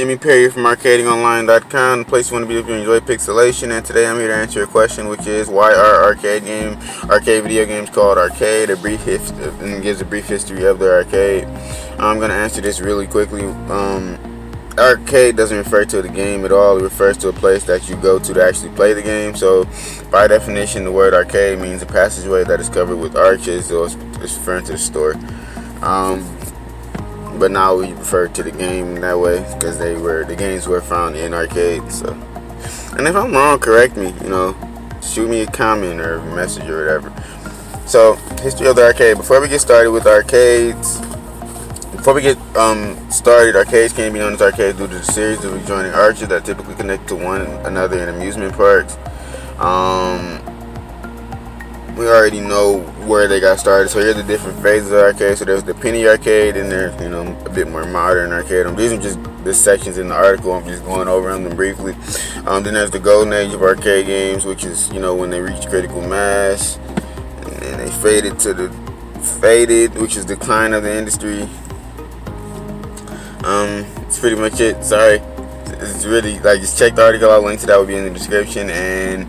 Jimmie Perry from ArcadingOnline.com, the place you want to be if you enjoy pixelation. And today I'm here to answer a question, which is why are arcade game, arcade video games called arcade? A brief hist- and gives a brief history of the arcade. I'm gonna answer this really quickly. Um, arcade doesn't refer to the game at all. It refers to a place that you go to to actually play the game. So, by definition, the word arcade means a passageway that is covered with arches. So it's, it's referring to the store. Um, but now we refer to the game that way because they were the games were found in arcades. So, and if I'm wrong, correct me. You know, shoot me a comment or a message or whatever. So, history of the arcade. Before we get started with arcades, before we get um, started, arcades can be known as arcades due to the series of adjoining arches that typically connect to one another in amusement parks. Um, we already know where they got started. So here's the different phases of arcade. So there's the penny arcade, and there's you know a bit more modern arcade. Um, these are just the sections in the article. I'm just going over them briefly. Um, then there's the golden age of arcade games, which is you know when they reach critical mass, and then they faded to the faded, which is decline of the industry. Um, it's pretty much it. Sorry, it's really like just check the article. I'll link to that will be in the description and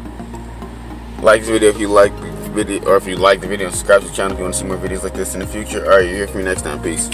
like this video if you like video or if you like the video subscribe to the channel if you want to see more videos like this in the future. Alright you hear from me next time. Peace